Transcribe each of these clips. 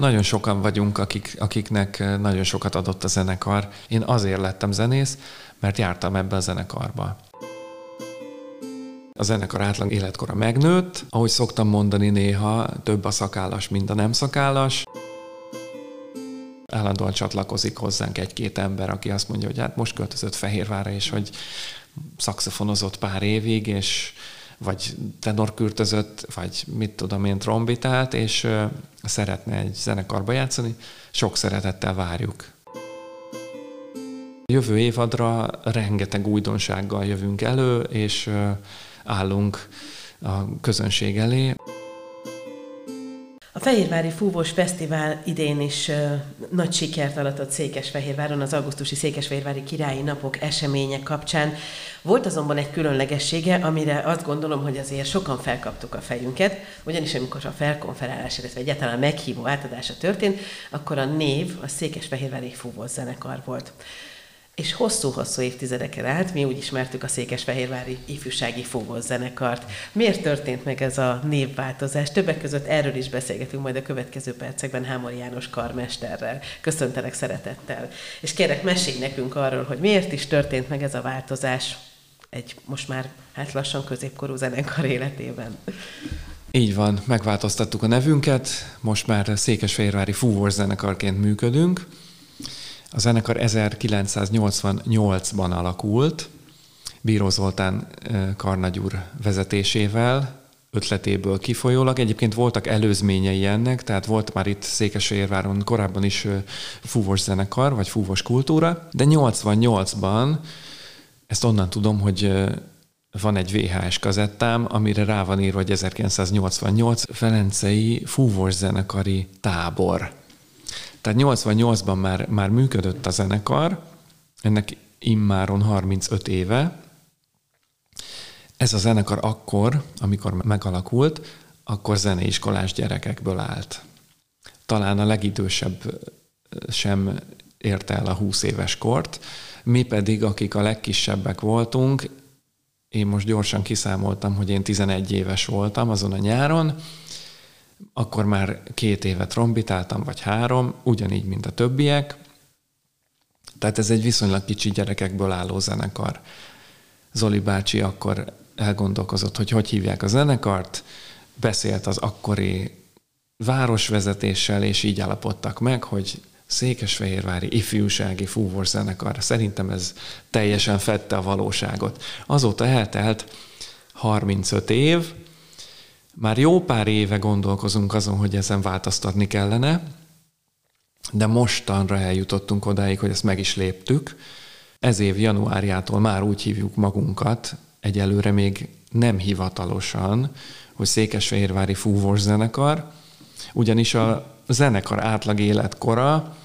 Nagyon sokan vagyunk, akik, akiknek nagyon sokat adott a zenekar. Én azért lettem zenész, mert jártam ebbe a zenekarba. A zenekar átlag életkora megnőtt, ahogy szoktam mondani néha, több a szakállas, mint a nem szakállas. Állandóan csatlakozik hozzánk egy-két ember, aki azt mondja, hogy hát most költözött Fehérvára, és hogy szakszofonozott pár évig, és vagy tenorkürtözött, vagy mit tudom én, trombitált, és szeretne egy zenekarba játszani, sok szeretettel várjuk. Jövő évadra rengeteg újdonsággal jövünk elő, és állunk a közönség elé. A Fehérvári Fúvós Fesztivál idén is uh, nagy sikert aratott Székesfehérváron az augusztusi Székesfehérvári Királyi Napok eseménye kapcsán. Volt azonban egy különlegessége, amire azt gondolom, hogy azért sokan felkaptuk a fejünket, ugyanis amikor a felkonferálás, illetve egyáltalán meghívó átadása történt, akkor a név a Székesfehérvári Fúvós zenekar volt és hosszú-hosszú évtizedeken át mi úgy ismertük a Székesfehérvári ifjúsági fúvós zenekart. Miért történt meg ez a névváltozás? Többek között erről is beszélgetünk majd a következő percekben Hámor János karmesterrel. Köszöntelek szeretettel. És kérek, mesélj nekünk arról, hogy miért is történt meg ez a változás egy most már hát lassan középkorú zenekar életében. Így van, megváltoztattuk a nevünket, most már Székesfehérvári fúvós zenekarként működünk. A zenekar 1988-ban alakult, Bíró Zoltán Karnagyúr vezetésével, ötletéből kifolyólag. Egyébként voltak előzményei ennek, tehát volt már itt Székesfehérváron korábban is fúvos zenekar, vagy fúvos kultúra, de 88-ban, ezt onnan tudom, hogy van egy VHS kazettám, amire rá van írva, hogy 1988 Ferencei fúvos zenekari tábor. Tehát 88-ban már, már működött a zenekar, ennek immáron 35 éve. Ez a zenekar akkor, amikor megalakult, akkor zeneiskolás gyerekekből állt. Talán a legidősebb sem érte el a 20 éves kort, mi pedig, akik a legkisebbek voltunk, én most gyorsan kiszámoltam, hogy én 11 éves voltam azon a nyáron, akkor már két évet trombitáltam, vagy három, ugyanígy, mint a többiek. Tehát ez egy viszonylag kicsi gyerekekből álló zenekar. Zoli bácsi akkor elgondolkozott, hogy hogy hívják a zenekart, beszélt az akkori városvezetéssel, és így állapodtak meg, hogy Székesfehérvári ifjúsági fúvós zenekar. Szerintem ez teljesen fette a valóságot. Azóta eltelt 35 év, már jó pár éve gondolkozunk azon, hogy ezen változtatni kellene, de mostanra eljutottunk odáig, hogy ezt meg is léptük. Ez év januárjától már úgy hívjuk magunkat, egyelőre még nem hivatalosan, hogy Székesfehérvári fúvós zenekar, ugyanis a zenekar átlag életkora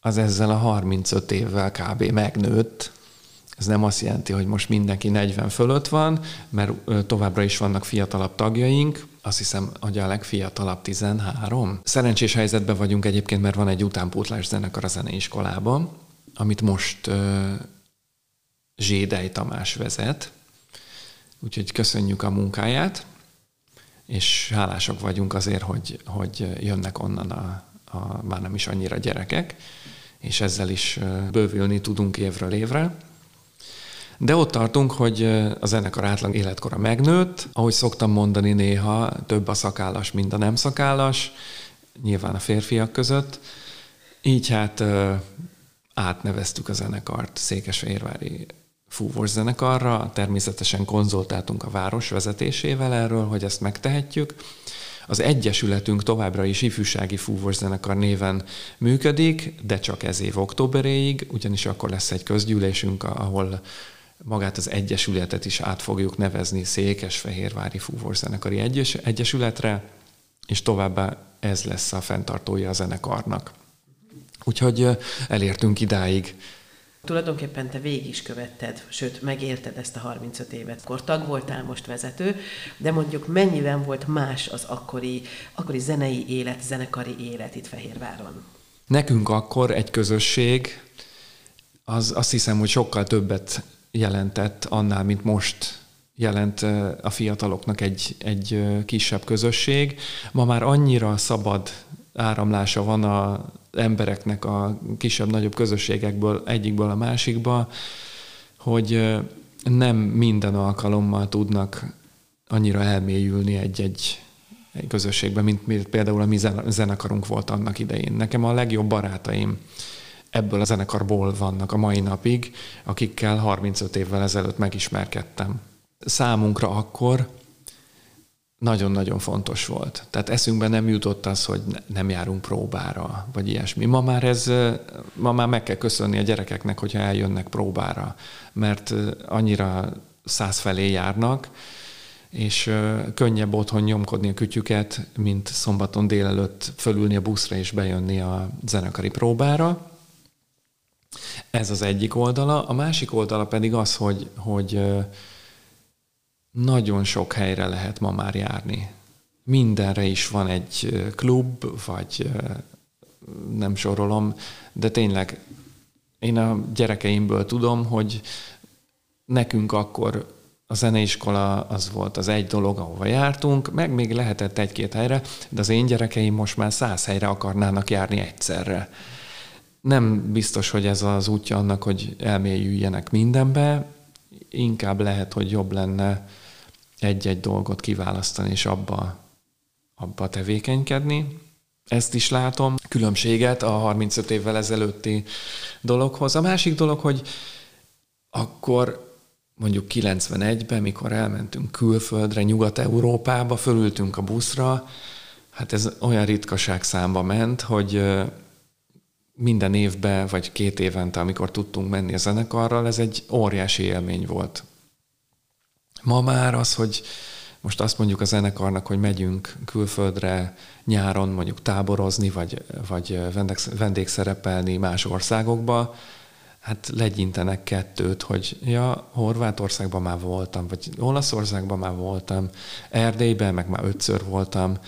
az ezzel a 35 évvel kb. megnőtt, ez nem azt jelenti, hogy most mindenki 40 fölött van, mert továbbra is vannak fiatalabb tagjaink, azt hiszem, hogy a legfiatalabb 13. Szerencsés helyzetben vagyunk egyébként, mert van egy utánpótlás zenekar a zeneiskolában, amit most uh, Zsédej Tamás vezet, úgyhogy köszönjük a munkáját, és hálásak vagyunk azért, hogy, hogy jönnek onnan a, a már nem is annyira gyerekek, és ezzel is bővülni tudunk évről évre. De ott tartunk, hogy a zenekar átlag életkora megnőtt, ahogy szoktam mondani néha, több a szakállas, mint a nem szakállas, nyilván a férfiak között. Így hát átneveztük a zenekart Székesfehérvári fúvós zenekarra, természetesen konzultáltunk a város vezetésével erről, hogy ezt megtehetjük. Az Egyesületünk továbbra is ifjúsági fúvós zenekar néven működik, de csak ez év októberéig, ugyanis akkor lesz egy közgyűlésünk, ahol magát az Egyesületet is át fogjuk nevezni Székesfehérvári Fúvózenekari Egyes, Egyesületre, és továbbá ez lesz a fenntartója a zenekarnak. Úgyhogy elértünk idáig. Tulajdonképpen te végig is követted, sőt, megérted ezt a 35 évet. Akkor tag voltál, most vezető, de mondjuk mennyiben volt más az akkori, akkori zenei élet, zenekari élet itt Fehérváron? Nekünk akkor egy közösség, az azt hiszem, hogy sokkal többet jelentett annál, mint most jelent a fiataloknak egy, egy kisebb közösség. Ma már annyira szabad áramlása van a embereknek a kisebb-nagyobb közösségekből egyikből a másikba, hogy nem minden alkalommal tudnak annyira elmélyülni egy-egy egy közösségben, mint, mint például a mi zenekarunk volt annak idején. Nekem a legjobb barátaim ebből a zenekarból vannak a mai napig, akikkel 35 évvel ezelőtt megismerkedtem. Számunkra akkor nagyon-nagyon fontos volt. Tehát eszünkbe nem jutott az, hogy nem járunk próbára, vagy ilyesmi. Ma már ez, ma már meg kell köszönni a gyerekeknek, hogyha eljönnek próbára, mert annyira száz felé járnak, és könnyebb otthon nyomkodni a kütyüket, mint szombaton délelőtt fölülni a buszra és bejönni a zenekari próbára. Ez az egyik oldala. A másik oldala pedig az, hogy, hogy nagyon sok helyre lehet ma már járni. Mindenre is van egy klub, vagy nem sorolom, de tényleg én a gyerekeimből tudom, hogy nekünk akkor a zeneiskola az volt az egy dolog, ahova jártunk, meg még lehetett egy-két helyre, de az én gyerekeim most már száz helyre akarnának járni egyszerre. Nem biztos, hogy ez az útja annak, hogy elmélyüljenek mindenbe, inkább lehet, hogy jobb lenne egy-egy dolgot kiválasztani, és abba, abba tevékenykedni. Ezt is látom, különbséget a 35 évvel ezelőtti dologhoz. A másik dolog, hogy akkor mondjuk 91-ben, mikor elmentünk külföldre, Nyugat-Európába, fölültünk a buszra, hát ez olyan ritkaság számba ment, hogy minden évben, vagy két évente, amikor tudtunk menni a zenekarral, ez egy óriási élmény volt. Ma már az, hogy most azt mondjuk a zenekarnak, hogy megyünk külföldre nyáron mondjuk táborozni, vagy, vagy vendégszerepelni más országokba, hát legyintenek kettőt, hogy ja, Horvátországban már voltam, vagy Olaszországban már voltam, Erdélyben meg már ötször voltam.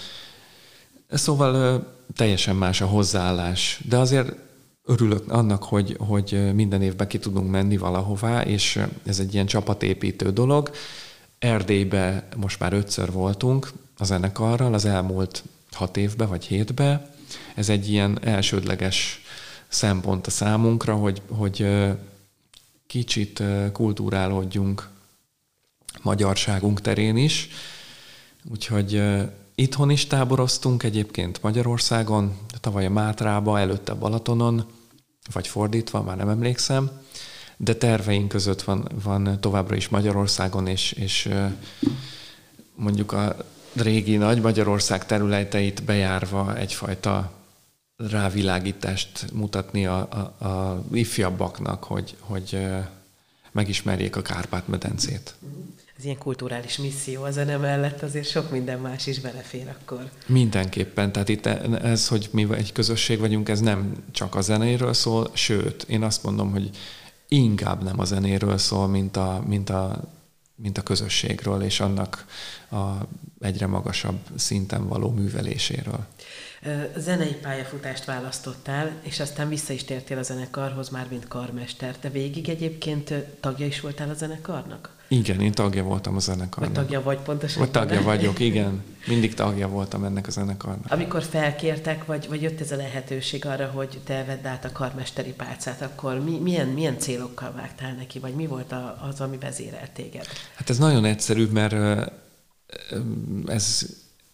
Szóval teljesen más a hozzáállás, de azért örülök annak, hogy, hogy minden évben ki tudunk menni valahová, és ez egy ilyen csapatépítő dolog. Erdélybe most már ötször voltunk a zenekarral az elmúlt hat évben vagy hétben. Ez egy ilyen elsődleges szempont a számunkra, hogy, hogy kicsit kultúrálódjunk magyarságunk terén is. Úgyhogy itthon is táboroztunk egyébként Magyarországon, tavaly a Mátrába, előtte Balatonon, vagy fordítva, már nem emlékszem, de terveink között van, van továbbra is Magyarországon, és, és mondjuk a régi nagy Magyarország területeit bejárva egyfajta rávilágítást mutatni a, a, a ifjabbaknak, hogy, hogy megismerjék a Kárpát-medencét. Ez ilyen kulturális misszió a zene mellett azért sok minden más is belefér akkor. Mindenképpen, tehát itt ez, hogy mi egy közösség vagyunk, ez nem csak a zenéről szól, sőt, én azt mondom, hogy inkább nem a zenéről szól, mint a, mint a, mint a közösségről, és annak a egyre magasabb szinten való műveléséről zenei pályafutást választottál, és aztán vissza is tértél a zenekarhoz, már mint karmester. Te végig egyébként tagja is voltál a zenekarnak? Igen, én tagja voltam a zenekarnak. Vagy tagja vagy pontosan? Vagy tagja vagyok, igen. Mindig tagja voltam ennek a zenekarnak. Amikor felkértek, vagy, vagy jött ez a lehetőség arra, hogy te vedd át a karmesteri pálcát, akkor mi, milyen, milyen célokkal vágtál neki, vagy mi volt az, ami vezérelt téged? Hát ez nagyon egyszerű, mert ez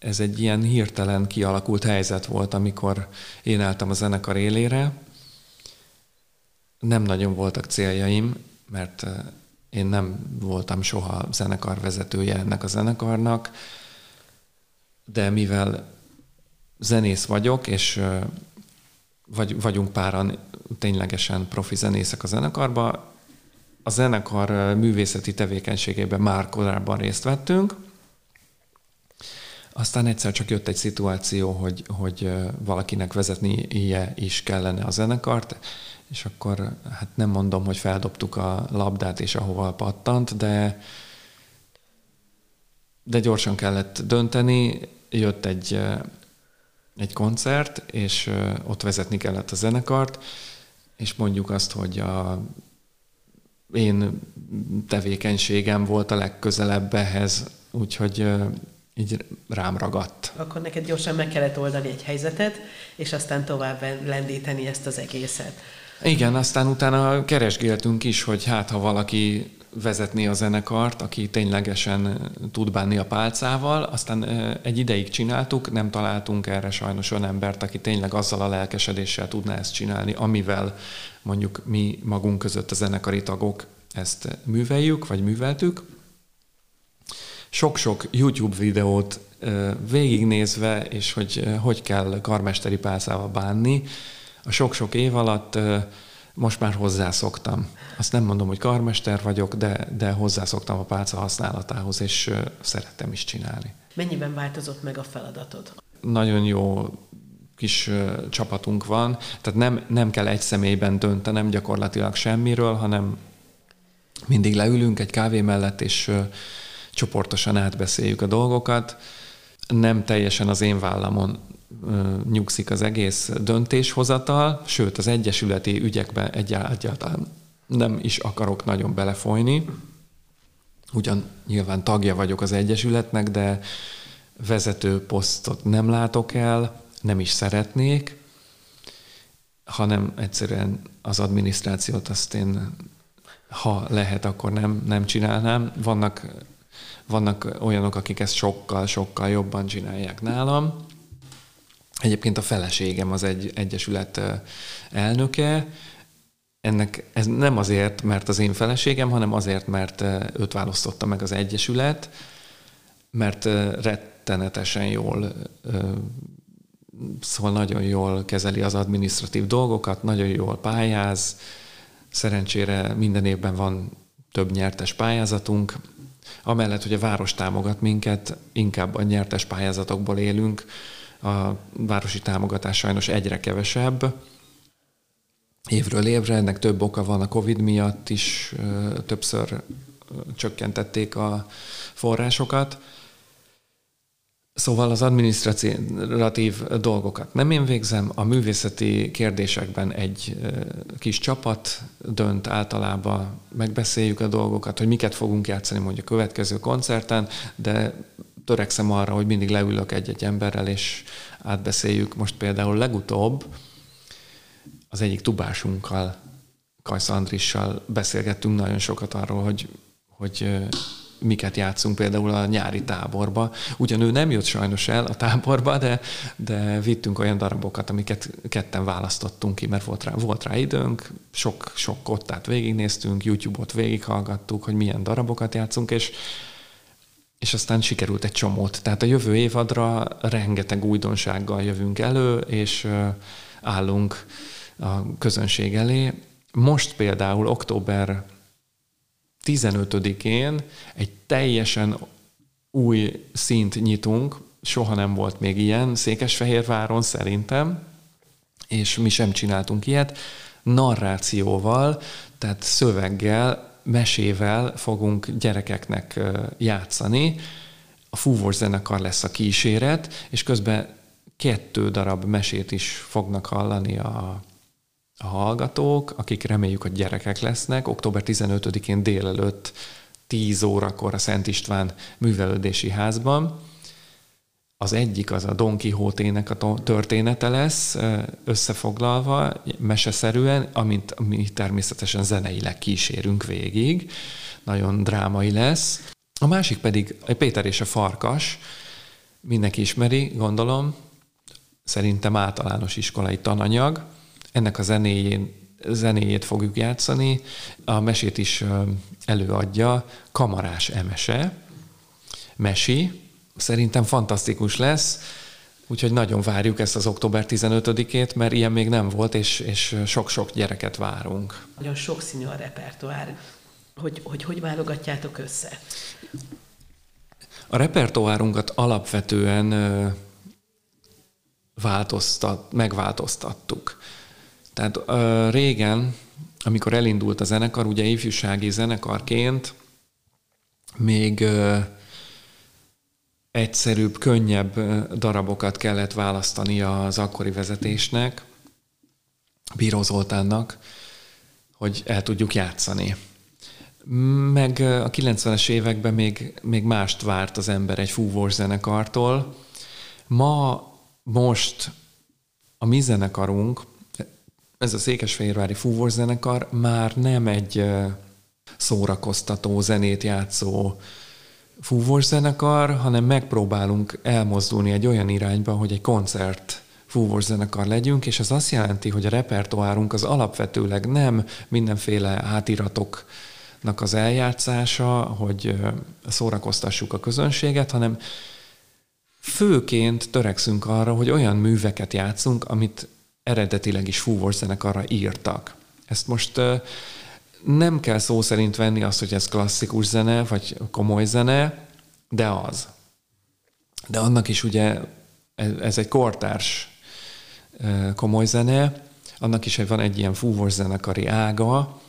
ez egy ilyen hirtelen kialakult helyzet volt, amikor én álltam a zenekar élére. Nem nagyon voltak céljaim, mert eh, én nem voltam soha zenekar vezetője ennek a zenekarnak, de mivel zenész vagyok, és eh, vagy, vagyunk páran ténylegesen profi zenészek a zenekarban, a zenekar eh, művészeti tevékenységében már korábban részt vettünk, aztán egyszer csak jött egy szituáció, hogy, hogy valakinek vezetnie is kellene a zenekart, és akkor hát nem mondom, hogy feldobtuk a labdát és ahova pattant, de de gyorsan kellett dönteni, jött egy, egy koncert, és ott vezetni kellett a zenekart, és mondjuk azt, hogy a én tevékenységem volt a legközelebb ehhez, úgyhogy így rám ragadt. Akkor neked gyorsan meg kellett oldani egy helyzetet, és aztán tovább lendíteni ezt az egészet. Igen, aztán utána keresgéltünk is, hogy hát ha valaki vezetni a zenekart, aki ténylegesen tud bánni a pálcával. Aztán egy ideig csináltuk, nem találtunk erre sajnos olyan embert, aki tényleg azzal a lelkesedéssel tudná ezt csinálni, amivel mondjuk mi magunk között a zenekari tagok ezt műveljük, vagy műveltük. Sok-sok YouTube videót végignézve, és hogy hogy kell karmesteri pálcával bánni, a sok-sok év alatt most már hozzászoktam. Azt nem mondom, hogy karmester vagyok, de, de hozzászoktam a pálca használatához, és szerettem is csinálni. Mennyiben változott meg a feladatod? Nagyon jó kis csapatunk van, tehát nem, nem kell egy személyben döntenem gyakorlatilag semmiről, hanem mindig leülünk egy kávé mellett, és csoportosan átbeszéljük a dolgokat. Nem teljesen az én vállamon nyugszik az egész döntéshozatal, sőt az egyesületi ügyekben egyáltalán nem is akarok nagyon belefolyni. Ugyan nyilván tagja vagyok az egyesületnek, de vezető posztot nem látok el, nem is szeretnék, hanem egyszerűen az adminisztrációt azt én, ha lehet, akkor nem, nem csinálnám. Vannak, vannak olyanok, akik ezt sokkal, sokkal jobban csinálják nálam, Egyébként a feleségem az egy egyesület elnöke, ennek ez nem azért, mert az én feleségem, hanem azért, mert őt választotta meg az Egyesület, mert rettenetesen jól, szóval nagyon jól kezeli az administratív dolgokat, nagyon jól pályáz, szerencsére minden évben van több nyertes pályázatunk, amellett, hogy a város támogat minket, inkább a nyertes pályázatokból élünk, a városi támogatás sajnos egyre kevesebb. Évről évre ennek több oka van a Covid miatt is, többször csökkentették a forrásokat. Szóval az adminisztratív dolgokat nem én végzem, a művészeti kérdésekben egy kis csapat dönt általában, megbeszéljük a dolgokat, hogy miket fogunk játszani mondjuk a következő koncerten, de törekszem arra, hogy mindig leülök egy-egy emberrel, és átbeszéljük. Most például legutóbb az egyik tubásunkkal, Kajsz Andrissal beszélgettünk nagyon sokat arról, hogy, hogy miket játszunk például a nyári táborba. Ugyan ő nem jött sajnos el a táborba, de, de vittünk olyan darabokat, amiket ketten választottunk ki, mert volt rá, volt rá időnk, sok, sok kottát végignéztünk, YouTube-ot végighallgattuk, hogy milyen darabokat játszunk, és és aztán sikerült egy csomót. Tehát a jövő évadra rengeteg újdonsággal jövünk elő, és állunk a közönség elé. Most például október 15-én egy teljesen új szint nyitunk, soha nem volt még ilyen Székesfehérváron szerintem, és mi sem csináltunk ilyet, narrációval, tehát szöveggel mesével fogunk gyerekeknek játszani. A fúvós zenekar lesz a kíséret, és közben kettő darab mesét is fognak hallani a, a hallgatók, akik reméljük, hogy gyerekek lesznek. Október 15-én délelőtt 10 órakor a Szent István művelődési házban. Az egyik az a Don Quixote-nek a története lesz, összefoglalva, meseszerűen, amint mi természetesen zeneileg kísérünk végig. Nagyon drámai lesz. A másik pedig a Péter és a Farkas. Mindenki ismeri, gondolom. Szerintem általános iskolai tananyag. Ennek a zenéjén, zenéjét fogjuk játszani. A mesét is előadja Kamarás Emese, Mesi, Szerintem fantasztikus lesz, úgyhogy nagyon várjuk ezt az október 15-ét, mert ilyen még nem volt, és, és sok-sok gyereket várunk. Nagyon sokszínű a repertoár. Hogy, hogy hogy válogatjátok össze? A repertoárunkat alapvetően változtat, megváltoztattuk. Tehát ö, régen, amikor elindult a zenekar, ugye ifjúsági zenekarként, még ö, egyszerűbb, könnyebb darabokat kellett választani az akkori vezetésnek, Bíró Zoltánnak, hogy el tudjuk játszani. meg a 90-es években még, még mást várt az ember egy fúvós zenekartól. Ma, most a mi zenekarunk, ez a Székesfehérvári fúvós zenekar már nem egy szórakoztató, zenét játszó fúvós zenekar, hanem megpróbálunk elmozdulni egy olyan irányba, hogy egy koncert fúvós zenekar legyünk, és ez azt jelenti, hogy a repertoárunk az alapvetőleg nem mindenféle hátiratoknak az eljátszása, hogy szórakoztassuk a közönséget, hanem főként törekszünk arra, hogy olyan műveket játszunk, amit eredetileg is fúvós zenekarra írtak. Ezt most nem kell szó szerint venni azt, hogy ez klasszikus zene, vagy komoly zene, de az. De annak is ugye ez egy kortárs komoly zene, annak is van egy ilyen fúvós zenekari ága.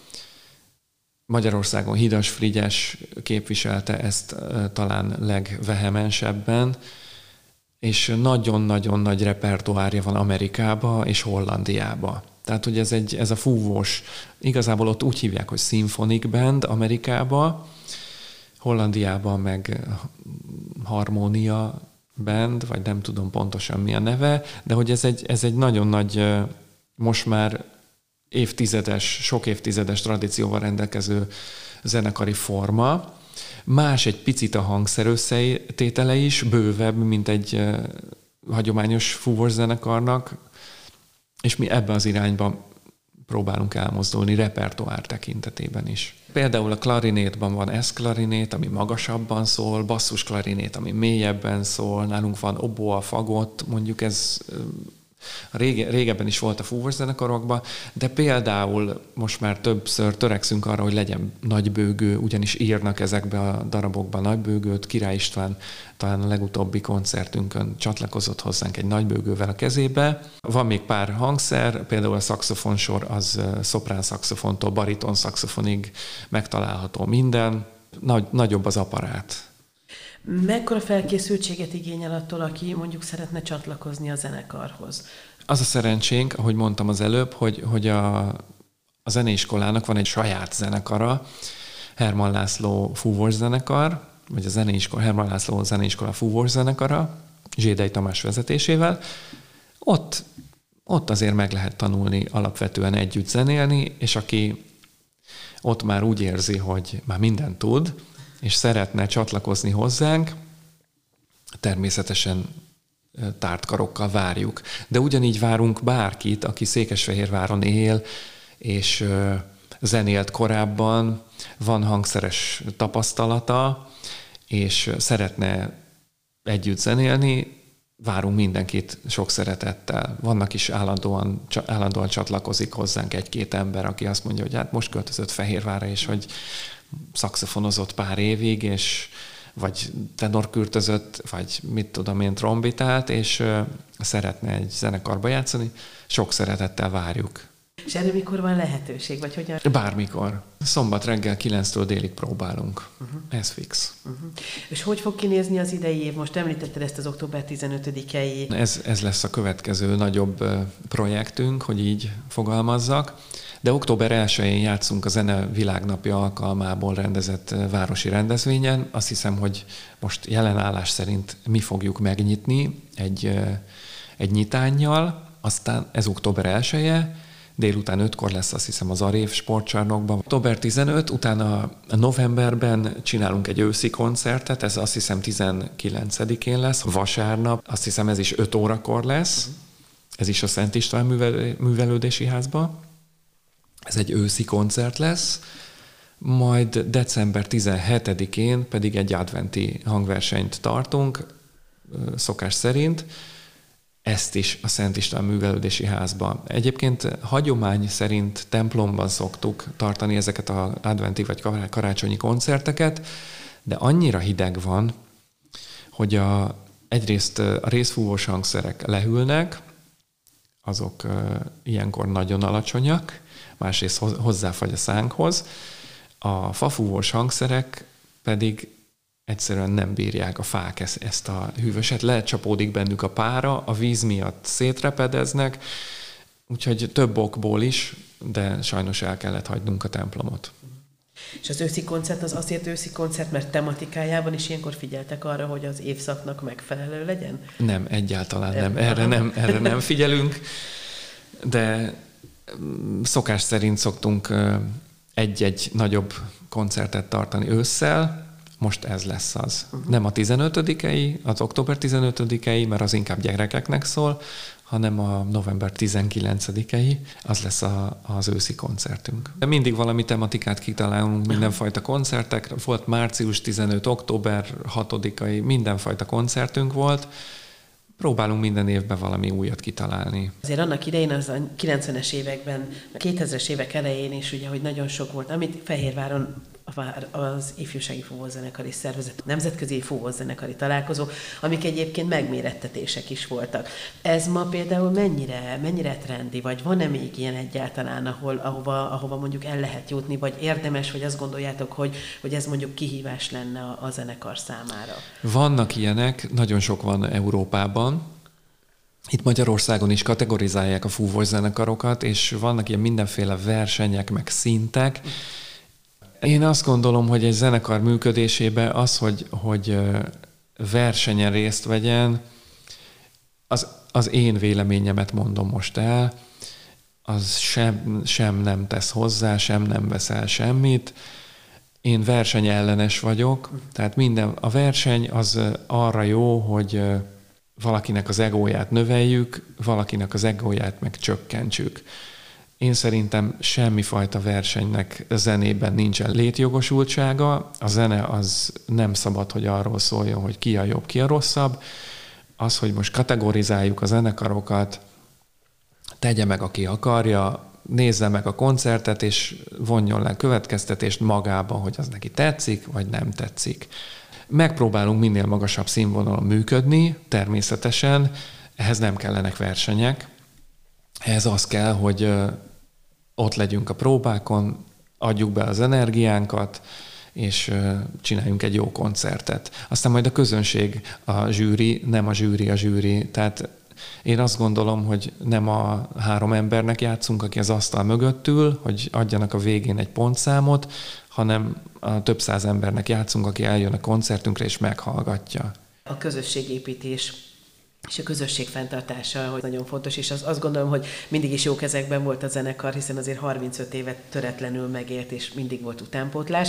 Magyarországon Hidas Frigyes képviselte ezt talán legvehemensebben, és nagyon-nagyon nagy repertoárja van Amerikába és Hollandiába. Tehát, hogy ez, egy, ez a fúvós, igazából ott úgy hívják, hogy Symphonic Band Amerikába, Hollandiában meg Harmonia Band, vagy nem tudom pontosan mi a neve, de hogy ez egy, ez egy nagyon nagy, most már évtizedes, sok évtizedes tradícióval rendelkező zenekari forma. Más egy picit a hangszer összetétele is, bővebb, mint egy hagyományos fúvós zenekarnak, és mi ebbe az irányba próbálunk elmozdulni repertoár tekintetében is. Például a klarinétban van S-klarinét, ami magasabban szól, basszus klarinét, ami mélyebben szól, nálunk van oboa, fagott, mondjuk ez Rége, régebben is volt a fúvós zenekarokban, de például most már többször törekszünk arra, hogy legyen nagybőgő, ugyanis írnak ezekbe a darabokba nagybőgőt. Király István talán a legutóbbi koncertünkön csatlakozott hozzánk egy nagybőgővel a kezébe. Van még pár hangszer, például a szakszofonsor az szoprán szakszofontól bariton szakszofonig megtalálható minden. Nagy, nagyobb az aparát. Mekkora felkészültséget igényel attól, aki mondjuk szeretne csatlakozni a zenekarhoz? Az a szerencsénk, ahogy mondtam az előbb, hogy, hogy a, a zeneiskolának van egy saját zenekara, Herman László fúvós zenekar, vagy a zeneiskola, Herman László zeneiskola fúvós zenekara, Zsédei Tamás vezetésével. Ott, ott azért meg lehet tanulni alapvetően együtt zenélni, és aki ott már úgy érzi, hogy már mindent tud, és szeretne csatlakozni hozzánk, természetesen tárt karokkal várjuk. De ugyanígy várunk bárkit, aki Székesfehérváron él, és zenélt korábban, van hangszeres tapasztalata, és szeretne együtt zenélni, várunk mindenkit sok szeretettel. Vannak is állandóan, állandóan csatlakozik hozzánk egy-két ember, aki azt mondja, hogy hát most költözött Fehérvára, és hogy szakszofonozott pár évig, és vagy tenorkürtözött, vagy mit tudom én, trombitált, és szeretne egy zenekarba játszani, sok szeretettel várjuk. És erre mikor van lehetőség, vagy hogyan? Bármikor. Szombat reggel 9-től délig próbálunk. Uh-huh. Ez fix. Uh-huh. És hogy fog kinézni az idei év? Most említetted ezt az október 15-i. Ez, ez lesz a következő nagyobb projektünk, hogy így fogalmazzak. De október 1-én játszunk a Zene Világnapja alkalmából rendezett városi rendezvényen. Azt hiszem, hogy most jelenállás szerint mi fogjuk megnyitni egy, egy nyitánnyal, aztán ez október 1 -e, délután 5-kor lesz azt hiszem az Arév sportcsarnokban. Október 15, utána novemberben csinálunk egy őszi koncertet, ez azt hiszem 19-én lesz, vasárnap, azt hiszem ez is 5 órakor lesz, ez is a Szent István művelődési házban. Ez egy őszi koncert lesz, majd december 17-én pedig egy adventi hangversenyt tartunk, szokás szerint, ezt is a Szent István művelődési házban. Egyébként hagyomány szerint templomban szoktuk tartani ezeket az adventi vagy karácsonyi koncerteket, de annyira hideg van, hogy a, egyrészt a részfúvós hangszerek lehűlnek, azok ilyenkor nagyon alacsonyak, másrészt hozzáfagy a szánkhoz. A fafúvós hangszerek pedig egyszerűen nem bírják a fák ezt, ezt a hűvöset, lecsapódik bennük a pára, a víz miatt szétrepedeznek, úgyhogy több okból is, de sajnos el kellett hagynunk a templomot. És az őszi koncert az azért őszi koncert, mert tematikájában is ilyenkor figyeltek arra, hogy az évszaknak megfelelő legyen? Nem, egyáltalán nem. Erre nem, erre nem figyelünk, de mm, szokás szerint szoktunk egy-egy nagyobb koncertet tartani ősszel, most ez lesz az. Uh-huh. Nem a 15-ei, az október 15-ei, mert az inkább gyerekeknek szól, hanem a november 19-ei, az lesz a, az őszi koncertünk. De mindig valami tematikát kitalálunk, mindenfajta koncertek. Volt március 15, október 6-ai, mindenfajta koncertünk volt. Próbálunk minden évben valami újat kitalálni. Azért annak idején, az a 90-es években, a 2000-es évek elején is, ugye, hogy nagyon sok volt, amit Fehérváron az ifjúsági fúvózenekari szervezet, nemzetközi fúvózenekari találkozó, amik egyébként megmérettetések is voltak. Ez ma például mennyire, mennyire trendi, vagy van-e még ilyen egyáltalán, ahol, ahova, ahova mondjuk el lehet jutni, vagy érdemes, vagy azt gondoljátok, hogy, hogy ez mondjuk kihívás lenne a, a zenekar számára? Vannak ilyenek, nagyon sok van Európában, itt Magyarországon is kategorizálják a fúvós zenekarokat, és vannak ilyen mindenféle versenyek, meg szintek, én azt gondolom, hogy egy zenekar működésébe az, hogy, hogy versenyen részt vegyen, az, az én véleményemet mondom most el, az sem, sem nem tesz hozzá, sem nem veszel semmit. Én versenyellenes vagyok, tehát minden, a verseny az arra jó, hogy valakinek az egóját növeljük, valakinek az egóját meg csökkentsük. Én szerintem semmifajta versenynek zenében nincsen létjogosultsága. A zene az nem szabad, hogy arról szóljon, hogy ki a jobb, ki a rosszabb. Az, hogy most kategorizáljuk a zenekarokat, tegye meg, aki akarja, nézze meg a koncertet, és vonjon le következtetést magában, hogy az neki tetszik, vagy nem tetszik. Megpróbálunk minél magasabb színvonalon működni, természetesen, ehhez nem kellenek versenyek, ehhez az kell, hogy ott legyünk a próbákon, adjuk be az energiánkat, és csináljunk egy jó koncertet. Aztán majd a közönség a zsűri, nem a zsűri a zsűri. Tehát én azt gondolom, hogy nem a három embernek játszunk, aki az asztal mögött ül, hogy adjanak a végén egy pontszámot, hanem a több száz embernek játszunk, aki eljön a koncertünkre és meghallgatja. A közösségépítés és a közösség fenntartása, hogy nagyon fontos, és az, azt gondolom, hogy mindig is jó kezekben volt a zenekar, hiszen azért 35 évet töretlenül megélt, és mindig volt utánpótlás.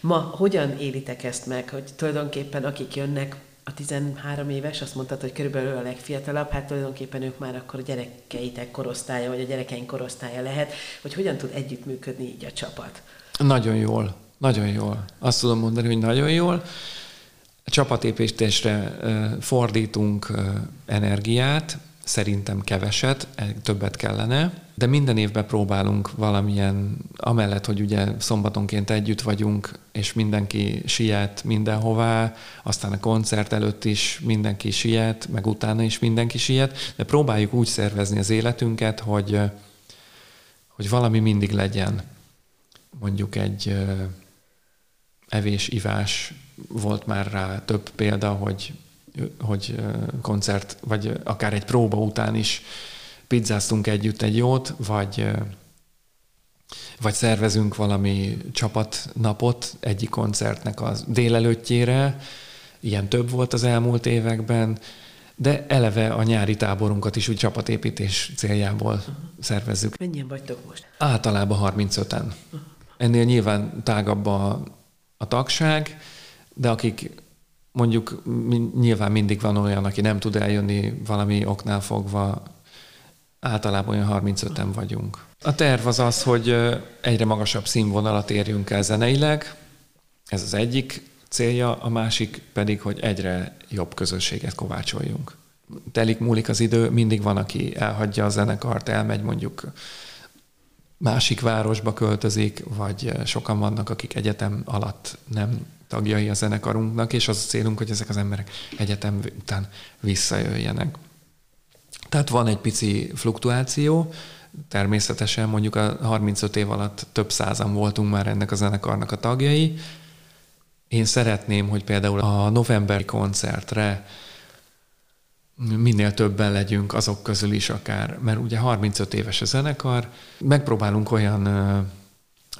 Ma hogyan élitek ezt meg, hogy tulajdonképpen akik jönnek, a 13 éves, azt mondtad, hogy körülbelül a legfiatalabb, hát tulajdonképpen ők már akkor a gyerekeitek korosztálya, vagy a gyerekeink korosztálya lehet, hogy hogyan tud együttműködni így a csapat? Nagyon jól, nagyon jól. Azt tudom mondani, hogy nagyon jól. Csapatépítésre fordítunk energiát, szerintem keveset, e, többet kellene, de minden évben próbálunk valamilyen, amellett, hogy ugye szombatonként együtt vagyunk, és mindenki siet mindenhová, aztán a koncert előtt is mindenki siet, meg utána is mindenki siet, de próbáljuk úgy szervezni az életünket, hogy, hogy valami mindig legyen. Mondjuk egy evés-ivás volt már rá több példa, hogy, hogy koncert, vagy akár egy próba után is pizzáztunk együtt egy jót, vagy, vagy szervezünk valami csapatnapot egyik koncertnek az délelőttjére, ilyen több volt az elmúlt években, de eleve a nyári táborunkat is úgy csapatépítés céljából uh-huh. szervezzük. Mennyien vagytok most? Általában 35-en. Uh-huh. Ennél nyilván tágabb a, a tagság, de akik mondjuk nyilván mindig van olyan, aki nem tud eljönni valami oknál fogva, általában olyan 35-en vagyunk. A terv az az, hogy egyre magasabb színvonalat érjünk el zeneileg, ez az egyik célja, a másik pedig, hogy egyre jobb közösséget kovácsoljunk. Telik, múlik az idő, mindig van, aki elhagyja a zenekart, elmegy mondjuk másik városba költözik, vagy sokan vannak, akik egyetem alatt nem tagjai a zenekarunknak, és az a célunk, hogy ezek az emberek egyetem után visszajöjjenek. Tehát van egy pici fluktuáció, természetesen mondjuk a 35 év alatt több százan voltunk már ennek a zenekarnak a tagjai. Én szeretném, hogy például a novemberi koncertre minél többen legyünk azok közül is akár, mert ugye 35 éves a zenekar, megpróbálunk olyan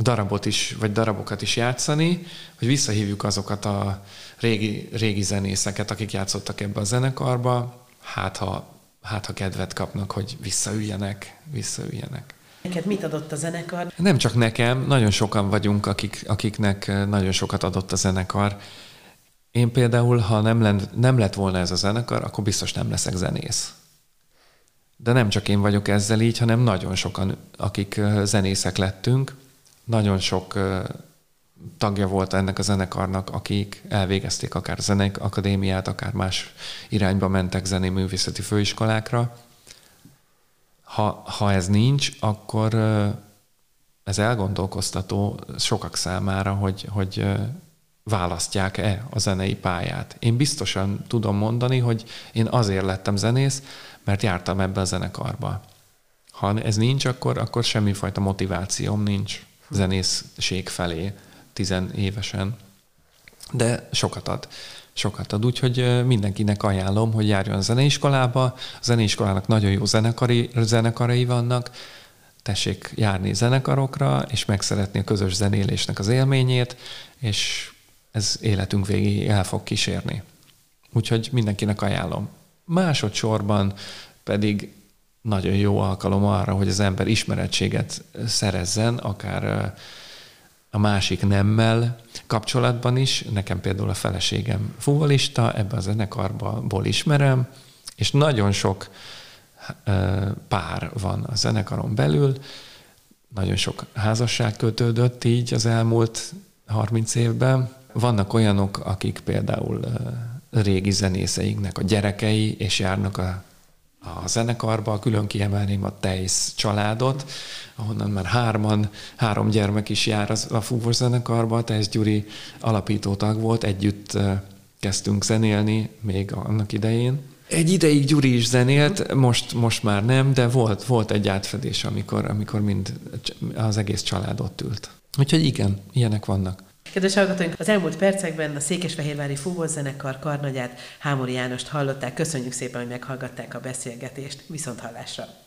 darabot is, vagy darabokat is játszani, hogy visszahívjuk azokat a régi, régi zenészeket, akik játszottak ebbe a zenekarba, hát ha, hát ha kedvet kapnak, hogy visszaüljenek, visszaüljenek. Neked mit adott a zenekar? Nem csak nekem, nagyon sokan vagyunk, akik, akiknek nagyon sokat adott a zenekar. Én például, ha nem, lett, nem lett volna ez a zenekar, akkor biztos nem leszek zenész. De nem csak én vagyok ezzel így, hanem nagyon sokan, akik zenészek lettünk, nagyon sok tagja volt ennek a zenekarnak, akik elvégezték akár zenek akadémiát, akár más irányba mentek zenéművészeti főiskolákra. Ha, ha ez nincs, akkor ez elgondolkoztató sokak számára, hogy, hogy választják-e a zenei pályát. Én biztosan tudom mondani, hogy én azért lettem zenész, mert jártam ebbe a zenekarba. Ha ez nincs, akkor, akkor semmifajta motivációm nincs zenészség felé tizenévesen. De sokat ad. Sokat ad, úgyhogy mindenkinek ajánlom, hogy járjon a zeneiskolába. A zeneiskolának nagyon jó zenekari, zenekarai vannak, tessék járni zenekarokra, és megszeretni a közös zenélésnek az élményét, és ez életünk végéig el fog kísérni. Úgyhogy mindenkinek ajánlom. Másodszorban pedig nagyon jó alkalom arra, hogy az ember ismerettséget szerezzen, akár a másik nemmel kapcsolatban is. Nekem például a feleségem fuvolista, ebbe a zenekarból ismerem, és nagyon sok pár van a zenekaron belül, nagyon sok házasság kötődött így az elmúlt 30 évben. Vannak olyanok, akik például régi zenészeinknek a gyerekei, és járnak a a zenekarba, külön kiemelném a Tejsz családot, ahonnan már hárman, három gyermek is jár az, a fúvós zenekarba. Tejsz Gyuri alapító tag volt, együtt kezdtünk zenélni még annak idején. Egy ideig Gyuri is zenélt, most, most már nem, de volt, volt egy átfedés, amikor, amikor mind az egész család ott ült. Úgyhogy igen, ilyenek vannak. Kedves hallgatóink, az elmúlt percekben a Székesfehérvári Fúvózenekar karnagyát Hámori Jánost hallották. Köszönjük szépen, hogy meghallgatták a beszélgetést. Viszont hallásra!